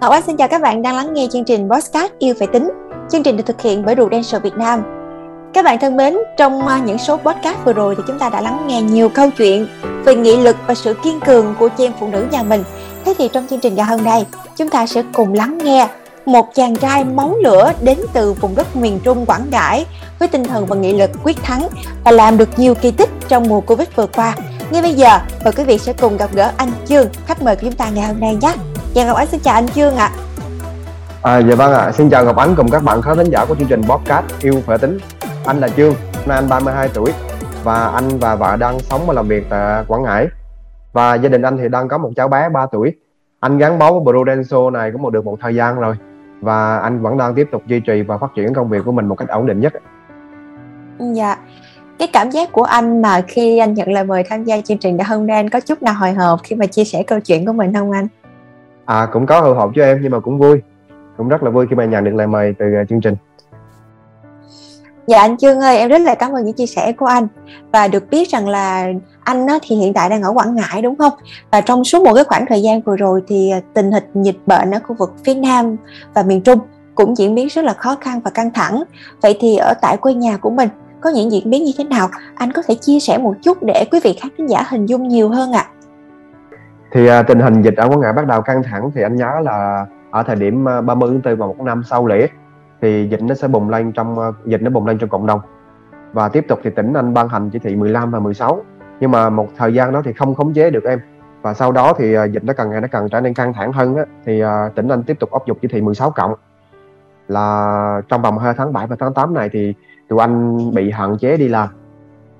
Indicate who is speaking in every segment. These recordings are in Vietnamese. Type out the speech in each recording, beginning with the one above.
Speaker 1: Ngọc Anh xin chào các bạn đang lắng nghe chương trình Podcast Yêu Phải Tính. Chương trình được thực hiện bởi Prudential Việt Nam. Các bạn thân mến, trong à, những số podcast vừa rồi thì chúng ta đã lắng nghe nhiều câu chuyện về nghị lực và sự kiên cường của chị em phụ nữ nhà mình. Thế thì trong chương trình ngày hôm nay, chúng ta sẽ cùng lắng nghe một chàng trai máu lửa đến từ vùng đất miền Trung Quảng Ngãi với tinh thần và nghị lực quyết thắng và làm được nhiều kỳ tích trong mùa Covid vừa qua. Ngay bây giờ, mời quý vị sẽ cùng gặp gỡ anh Chương, khách mời của chúng ta ngày hôm nay nhé. Dạ Ngọc Ánh xin chào anh Chương ạ.
Speaker 2: À, dạ vâng ạ, à. xin chào Ngọc Ánh cùng các bạn khán thính giả của chương trình podcast Yêu Phải Tính. Anh là Chương, nay anh 32 tuổi và anh và vợ đang sống và làm việc tại Quảng Ngãi. Và gia đình anh thì đang có một cháu bé 3 tuổi. Anh gắn bó với Prudential này cũng được một thời gian rồi và anh vẫn đang tiếp tục duy trì và phát triển công việc của mình một cách ổn định nhất.
Speaker 1: Dạ, cái cảm giác của anh mà khi anh nhận lời mời tham gia chương trình ngày hôm nay anh có chút nào hồi hộp khi mà chia sẻ câu chuyện của mình không anh?
Speaker 2: À cũng có hồi hộp cho em nhưng mà cũng vui, cũng rất là vui khi mà nhận được lời mời từ uh, chương trình.
Speaker 1: Dạ anh Trương ơi, em rất là cảm ơn những chia sẻ của anh và được biết rằng là anh á, thì hiện tại đang ở Quảng Ngãi đúng không? Và trong suốt một cái khoảng thời gian vừa rồi thì à, tình hình dịch bệnh ở khu vực phía Nam và miền Trung cũng diễn biến rất là khó khăn và căng thẳng. Vậy thì ở tại quê nhà của mình có những diễn biến như thế nào? Anh có thể chia sẻ một chút để quý vị khán giả hình dung nhiều hơn ạ. À?
Speaker 2: Thì à, tình hình dịch ở Quảng Ngãi bắt đầu căng thẳng thì anh nhớ là ở thời điểm à, 30 tháng 4 và một năm sau lễ thì dịch nó sẽ bùng lên trong à, dịch nó bùng lên trong cộng đồng. Và tiếp tục thì tỉnh anh ban hành chỉ thị 15 và 16 nhưng mà một thời gian đó thì không khống chế được em. Và sau đó thì à, dịch nó càng ngày nó càng trở nên căng thẳng hơn á, thì tỉnh anh tiếp tục áp dụng chỉ thị 16 cộng. Là trong vòng 2 tháng 7 và tháng 8 này thì tụi anh bị hạn chế đi làm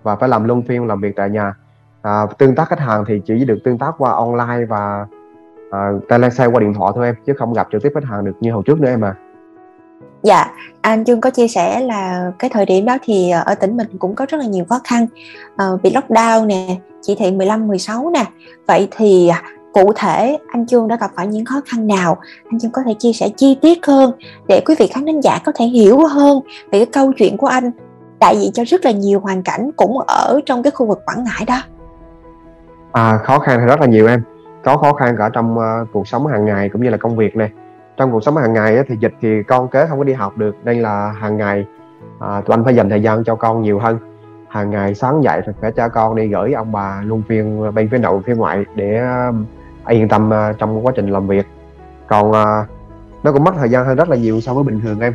Speaker 2: và phải làm luân phiên làm việc tại nhà à, tương tác khách hàng thì chỉ được tương tác qua online và à, telesale qua điện thoại thôi em chứ không gặp trực tiếp khách hàng được như hồi trước nữa em à
Speaker 1: Dạ, anh Dương có chia sẻ là cái thời điểm đó thì ờ, ở tỉnh mình cũng có rất là nhiều khó khăn à, bị lockdown nè, chỉ thị 15, 16 nè. Vậy thì à, cụ thể anh Dương đã gặp phải những khó khăn nào? Anh Dương có thể chia sẻ chi tiết hơn để quý vị khán thính giả có thể hiểu hơn về cái câu chuyện của anh đại diện cho rất là nhiều hoàn cảnh cũng ở trong cái khu vực Quảng Ngãi đó.
Speaker 2: À, khó khăn thì rất là nhiều em. Có khó khăn cả trong uh, cuộc sống hàng ngày cũng như là công việc này trong cuộc sống hàng ngày á, thì dịch thì con kế không có đi học được nên là hàng ngày à, tụi anh phải dành thời gian cho con nhiều hơn. Hàng ngày sáng dậy thì phải cho con đi gửi ông bà luôn phiên ờ, bên phía nội phía ngoại để uh, yên tâm uh, trong quá trình làm việc. Còn uh, nó cũng mất thời gian hơn rất là nhiều so với bình thường em.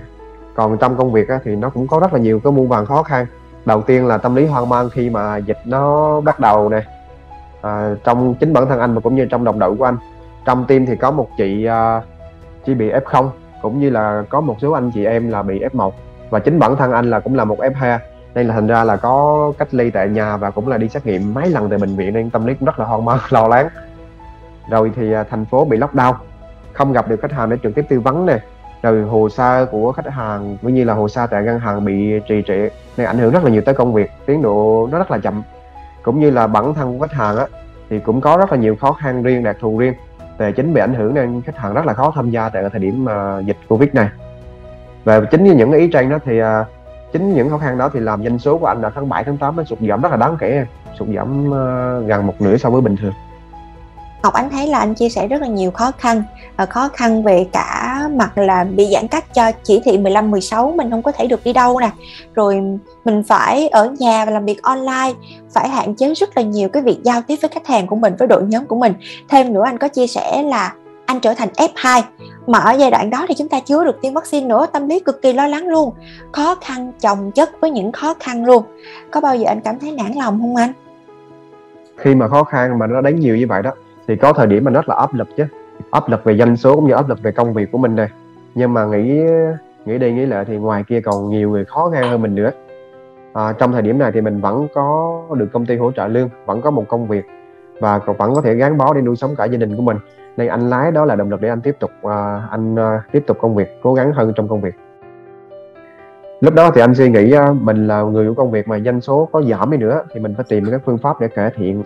Speaker 2: Còn trong công việc á, thì nó cũng có rất là nhiều cái muôn vàn khó khăn. Đầu tiên là tâm lý hoang mang khi mà dịch nó bắt đầu nè à, trong chính bản thân anh mà cũng như trong đồng đội của anh. Trong team thì có một chị à, chỉ bị F0 cũng như là có một số anh chị em là bị F1 và chính bản thân anh là cũng là một F2 nên là thành ra là có cách ly tại nhà và cũng là đi xét nghiệm mấy lần tại bệnh viện nên tâm lý cũng rất là hoang mang lo lắng. Rồi thì à, thành phố bị lockdown không gặp được khách hàng để trực tiếp tư vấn nè. Rồi hồ sơ của khách hàng cũng như là hồ sơ tại ngân hàng bị trì trệ nên ảnh hưởng rất là nhiều tới công việc tiến độ nó rất là chậm cũng như là bản thân của khách hàng á thì cũng có rất là nhiều khó khăn riêng đặc thù riêng. Về chính bị ảnh hưởng nên khách hàng rất là khó tham gia tại thời điểm uh, dịch covid này. Và chính như những ý trên đó thì uh, chính những khó khăn đó thì làm doanh số của anh là tháng 7 tháng 8 nó sụt giảm rất là đáng kể sụt giảm uh, gần một nửa so với bình thường.
Speaker 1: Ngọc Ánh thấy là anh chia sẻ rất là nhiều khó khăn và khó khăn về cả mặt là bị giãn cách cho chỉ thị 15 16 mình không có thể được đi đâu nè. Rồi mình phải ở nhà và làm việc online, phải hạn chế rất là nhiều cái việc giao tiếp với khách hàng của mình với đội nhóm của mình. Thêm nữa anh có chia sẻ là anh trở thành F2 mà ở giai đoạn đó thì chúng ta chưa được tiêm vaccine nữa tâm lý cực kỳ lo lắng luôn khó khăn chồng chất với những khó khăn luôn có bao giờ anh cảm thấy nản lòng không anh
Speaker 2: khi mà khó khăn mà nó đánh nhiều như vậy đó thì có thời điểm mình rất là áp lực chứ. Áp lực về doanh số cũng như áp lực về công việc của mình này nhưng mà nghĩ nghĩ đi nghĩ lại thì ngoài kia còn nhiều người khó khăn hơn mình nữa. À, trong thời điểm này thì mình vẫn có được công ty hỗ trợ lương vẫn có một công việc và vẫn có thể gắn bó để nuôi sống cả gia đình của mình. Nên anh lái đó là động lực để anh tiếp tục uh, anh uh, tiếp tục công việc cố gắng hơn trong công việc. Lúc đó thì anh suy nghĩ uh, mình là người của công việc mà doanh số có giảm đi nữa thì mình phải tìm các phương pháp để cải thiện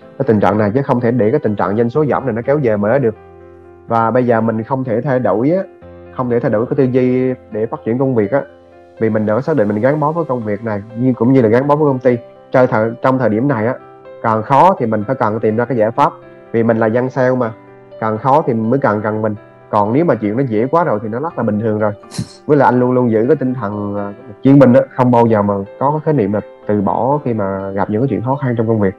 Speaker 2: cái tình trạng này chứ không thể để cái tình trạng doanh số giảm này nó kéo dài mà được. Và bây giờ mình không thể thay đổi á không thể thay đổi cái tư duy để phát triển công việc á. Vì mình đã xác định mình gắn bó với công việc này nhưng cũng như là gắn bó với công ty. Chơi thời, trong thời điểm này á càng khó thì mình phải cần tìm ra cái giải pháp. Vì mình là dân sale mà càng khó thì mới càng cần mình. Còn nếu mà chuyện nó dễ quá rồi thì nó rất là bình thường rồi. Với là anh luôn luôn giữ cái tinh thần à, chiến binh đó không bao giờ mà có cái khái niệm là từ bỏ khi mà gặp những cái chuyện khó khăn trong công việc.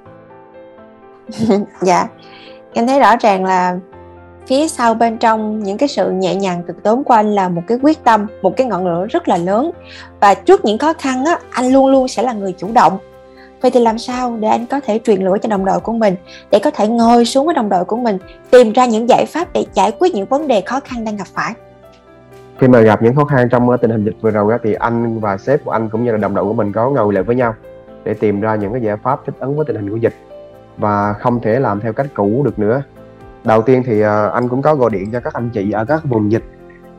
Speaker 1: dạ. Em thấy rõ ràng là phía sau bên trong những cái sự nhẹ nhàng từ tốn của anh là một cái quyết tâm, một cái ngọn lửa rất là lớn. Và trước những khó khăn á, anh luôn luôn sẽ là người chủ động. Vậy thì làm sao để anh có thể truyền lửa cho đồng đội của mình, để có thể ngồi xuống với đồng đội của mình, tìm ra những giải pháp để giải quyết những vấn đề khó khăn đang gặp phải?
Speaker 2: Khi mà gặp những khó khăn trong ờ, tình hình dịch vừa rồi thì anh và sếp của anh cũng như là đồng đội của mình có ngồi lại với nhau để tìm ra những cái giải pháp thích ứng với tình hình của dịch và không thể làm theo cách cũ được nữa. Đầu tiên thì ờ, anh cũng có gọi điện cho các anh chị ở các vùng dịch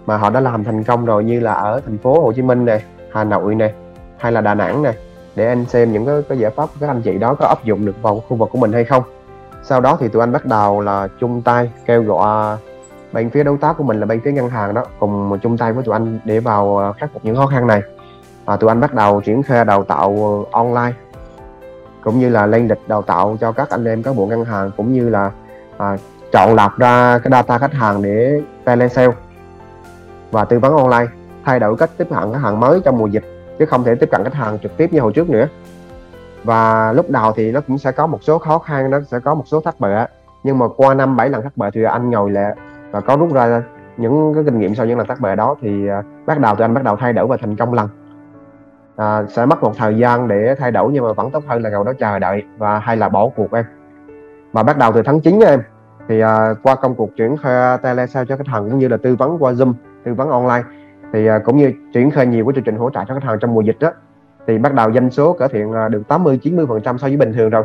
Speaker 2: mà họ đã làm thành công rồi như là ở thành phố Hồ Chí Minh này, Hà Nội này hay là Đà Nẵng này để anh xem những cái, cái giải pháp của các anh chị đó có áp dụng được vào khu vực của mình hay không. Sau đó thì tụi anh bắt đầu là chung tay kêu gọi bên phía đối tác của mình là bên phía ngân hàng đó cùng chung tay với tụi anh để vào ờ, khắc phục những khó khăn này. Và tụi anh bắt đầu triển khai đào tạo online cũng như là lên lịch đào tạo cho các anh em các bộ ngân hàng cũng như là à, chọn lọc ra cái data khách hàng để telesale và tư vấn online thay đổi cách tiếp cận khách hàng mới trong mùa dịch chứ không thể tiếp cận khách hàng trực tiếp như hồi trước nữa. Và lúc đầu thì nó cũng sẽ có một số khó khăn nó sẽ có một số thất bại nhưng mà qua năm bảy lần thất bại thì anh ngồi lại và có rút ra những cái kinh nghiệm sau những lần thất bại đó thì à, bắt đầu thì anh bắt đầu thay đổi và thành công lần à, sẽ mất một thời gian để thay đổi nhưng mà vẫn tốt hơn là ngồi đó chờ đợi và hay là bỏ cuộc em. Mà bắt đầu từ tháng 9 em. Thì à, qua công cuộc chuyển khai telesale cho khách hàng cũng như là tư vấn qua zoom tư vấn online thì à, cũng như triển khai nhiều cái chương trình hỗ trợ cho khách hàng trong mùa dịch đó thì bắt đầu doanh số cải thiện à, được 80 90 phần trăm so với bình thường rồi.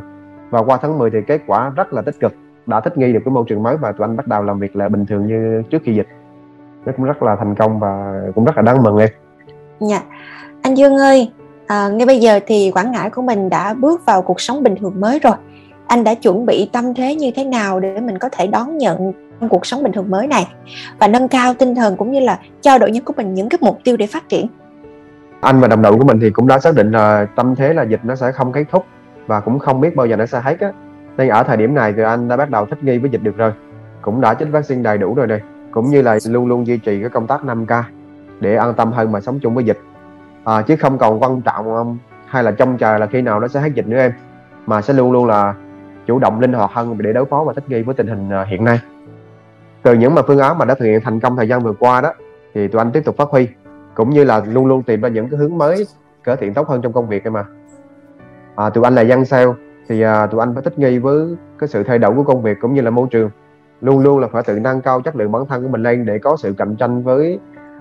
Speaker 2: Và qua tháng 10 thì kết quả rất là tích cực đã thích nghi được cái môi trường mới và tụi anh bắt đầu làm việc là bình thường như trước khi dịch. Nó cũng rất là thành công và cũng rất là đáng mừng em.
Speaker 1: Dạ anh Dương ơi à, ngay bây giờ thì Quảng Ngãi của mình đã bước vào cuộc sống bình thường mới rồi. Anh đã chuẩn bị tâm thế như thế nào để mình có thể đón nhận cuộc sống bình thường mới này? Và nâng cao tinh thần cũng như là cho đội nhân của mình những cái mục tiêu để phát triển.
Speaker 2: Anh và đồng đội của mình thì cũng đã xác định là tâm thế là dịch nó sẽ không kết thúc và cũng không biết bao giờ nó sẽ hết á. Nên ở thời điểm này thì anh đã bắt đầu thích nghi với dịch được rồi. Cũng đã chích vaccine đầy đủ rồi đây cũng như là luôn luôn duy trì cái công tác 5K để an tâm hơn mà sống chung với dịch à, chứ không còn quan trọng um, hay là trông chờ là khi nào nó sẽ hết dịch nữa em. Mà sẽ luôn luôn là chủ động linh hoạt hơn để đối phó và thích nghi với tình hình ờ, hiện nay. Từ những mà phương án mà đã thực hiện thành công thời gian vừa qua đó thì tụi anh tiếp tục phát huy cũng như là luôn luôn tìm ra những cái hướng mới cải thiện tốt hơn trong công việc em mà à, tụi anh là dân sale thì à, tụi anh phải thích nghi với cái sự thay đổi của công việc cũng như là môi trường. Luôn luôn là phải tự nâng cao chất lượng bản thân của mình lên để có sự cạnh tranh với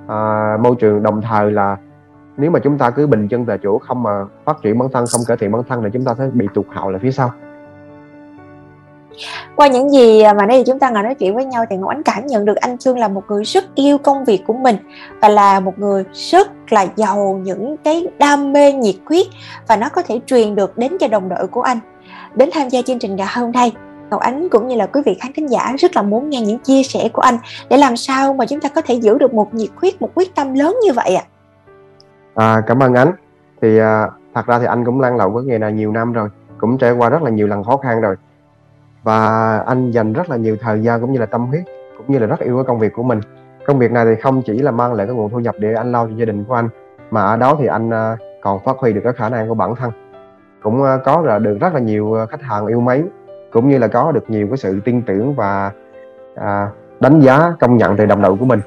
Speaker 2: à, môi trường đồng thời là nếu mà chúng ta cứ bình chân tại chỗ không mà phát triển bản thân không cải thiện bản thân thì chúng ta sẽ bị tụt hậu lại phía sau
Speaker 1: qua những gì mà nãy chúng ta ngồi nói chuyện với nhau thì Ngọc Ánh cảm nhận được anh Trương là một người rất yêu công việc của mình và là một người rất là giàu những cái đam mê nhiệt huyết và nó có thể truyền được đến cho đồng đội của anh đến tham gia chương trình ngày hôm nay Ngọc Ánh cũng như là quý vị khán thính giả rất là muốn nghe những chia sẻ của anh để làm sao mà chúng ta có thể giữ được một nhiệt huyết, một quyết tâm lớn như vậy ạ.
Speaker 2: À? À, cảm ơn anh, Thì à, thật ra thì anh cũng lăn lộn với nghề này nhiều năm rồi, cũng trải qua rất là nhiều lần khó khăn rồi. Và anh dành rất là nhiều thời gian cũng như là tâm huyết cũng như là rất yêu cái công việc của mình. Công việc này thì không chỉ là mang lại cái nguồn thu nhập để anh lo cho gia đình của anh mà ở đó thì anh à, còn phát huy được cái khả năng của bản thân. Cũng à, có là được rất là nhiều à, khách hàng yêu mến cũng như là có được nhiều cái sự tin tưởng và à, đánh giá công nhận từ đồng đội của mình.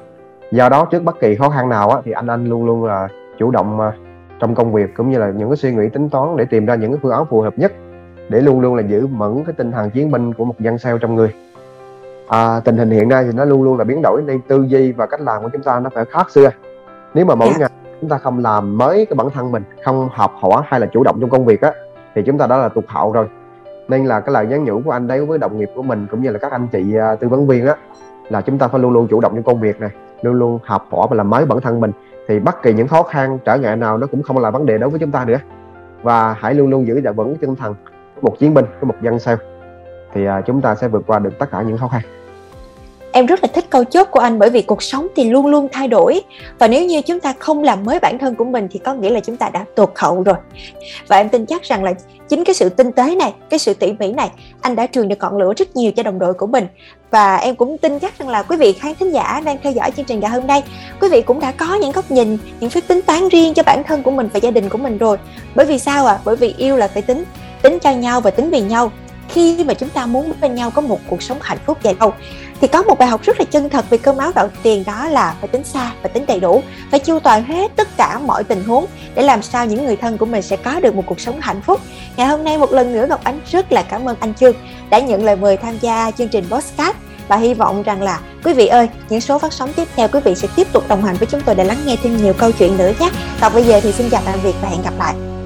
Speaker 2: Do đó trước bất kỳ khó khăn nào á, thì anh anh luôn luôn là chủ động à, trong công việc cũng như là những cái suy nghĩ tính toán để tìm ra những cái phương án phù hợp nhất để luôn luôn là giữ vững cái tinh thần chiến binh của một dân sale trong người à, tình hình hiện nay thì nó luôn luôn là biến đổi nên tư duy và cách làm của chúng ta nó phải khác xưa nếu mà mỗi yeah. Dạ. ngày chúng ta không làm mới cái bản thân mình không học hỏi hay là chủ động trong công việc á thì chúng ta đã là tụt hậu rồi nên là cái lời nhắn nhủ của anh đấy với đồng nghiệp của mình cũng như là các anh chị uh, tư vấn viên á là chúng ta phải luôn luôn chủ động trong công việc này luôn luôn học hỏi và làm mới bản thân mình thì bất kỳ những khó khăn, trở ngại nào nó cũng không là vấn đề đối với chúng ta nữa. Và hãy luôn luôn giữ vững tinh thần một chiến binh, của một dân sao. Thì à, chúng ta sẽ vượt qua được tất cả những khó khăn
Speaker 1: em rất là thích câu chốt của anh bởi vì cuộc sống thì luôn luôn thay đổi. Và nếu như chúng ta không làm mới bản thân của mình thì có nghĩa là chúng ta đã tụt hậu rồi. Và em tin chắc rằng là chính cái sự tinh tế này, cái sự tỉ mỉ này, anh đã truyền được ngọn lửa rất nhiều cho đồng đội của mình. Và em cũng tin chắc rằng là quý vị khán thính giả đang theo dõi chương trình ngày hôm nay, quý vị cũng đã có những góc nhìn, những phép tính toán riêng cho bản thân của mình và gia đình của mình rồi. Bởi vì sao ạ? À? bởi vì yêu là phải tính tính cho nhau và tính vì nhau khi mà chúng ta muốn bên nhau có một cuộc sống hạnh phúc dài lâu, thì có một bài học rất là chân thật về cơm áo gạo tiền đó là phải tính xa và tính đầy đủ, phải chu toàn hết tất cả mọi tình huống để làm sao những người thân của mình sẽ có được một cuộc sống hạnh phúc. Ngày hôm nay một lần nữa ngọc ánh rất là cảm ơn anh trương đã nhận lời mời tham gia chương trình podcast và hy vọng rằng là quý vị ơi, những số phát sóng tiếp theo quý vị sẽ tiếp tục đồng hành với chúng tôi để lắng nghe thêm nhiều câu chuyện nữa nhé. Còn bây giờ thì xin chào tạm biệt và hẹn gặp lại.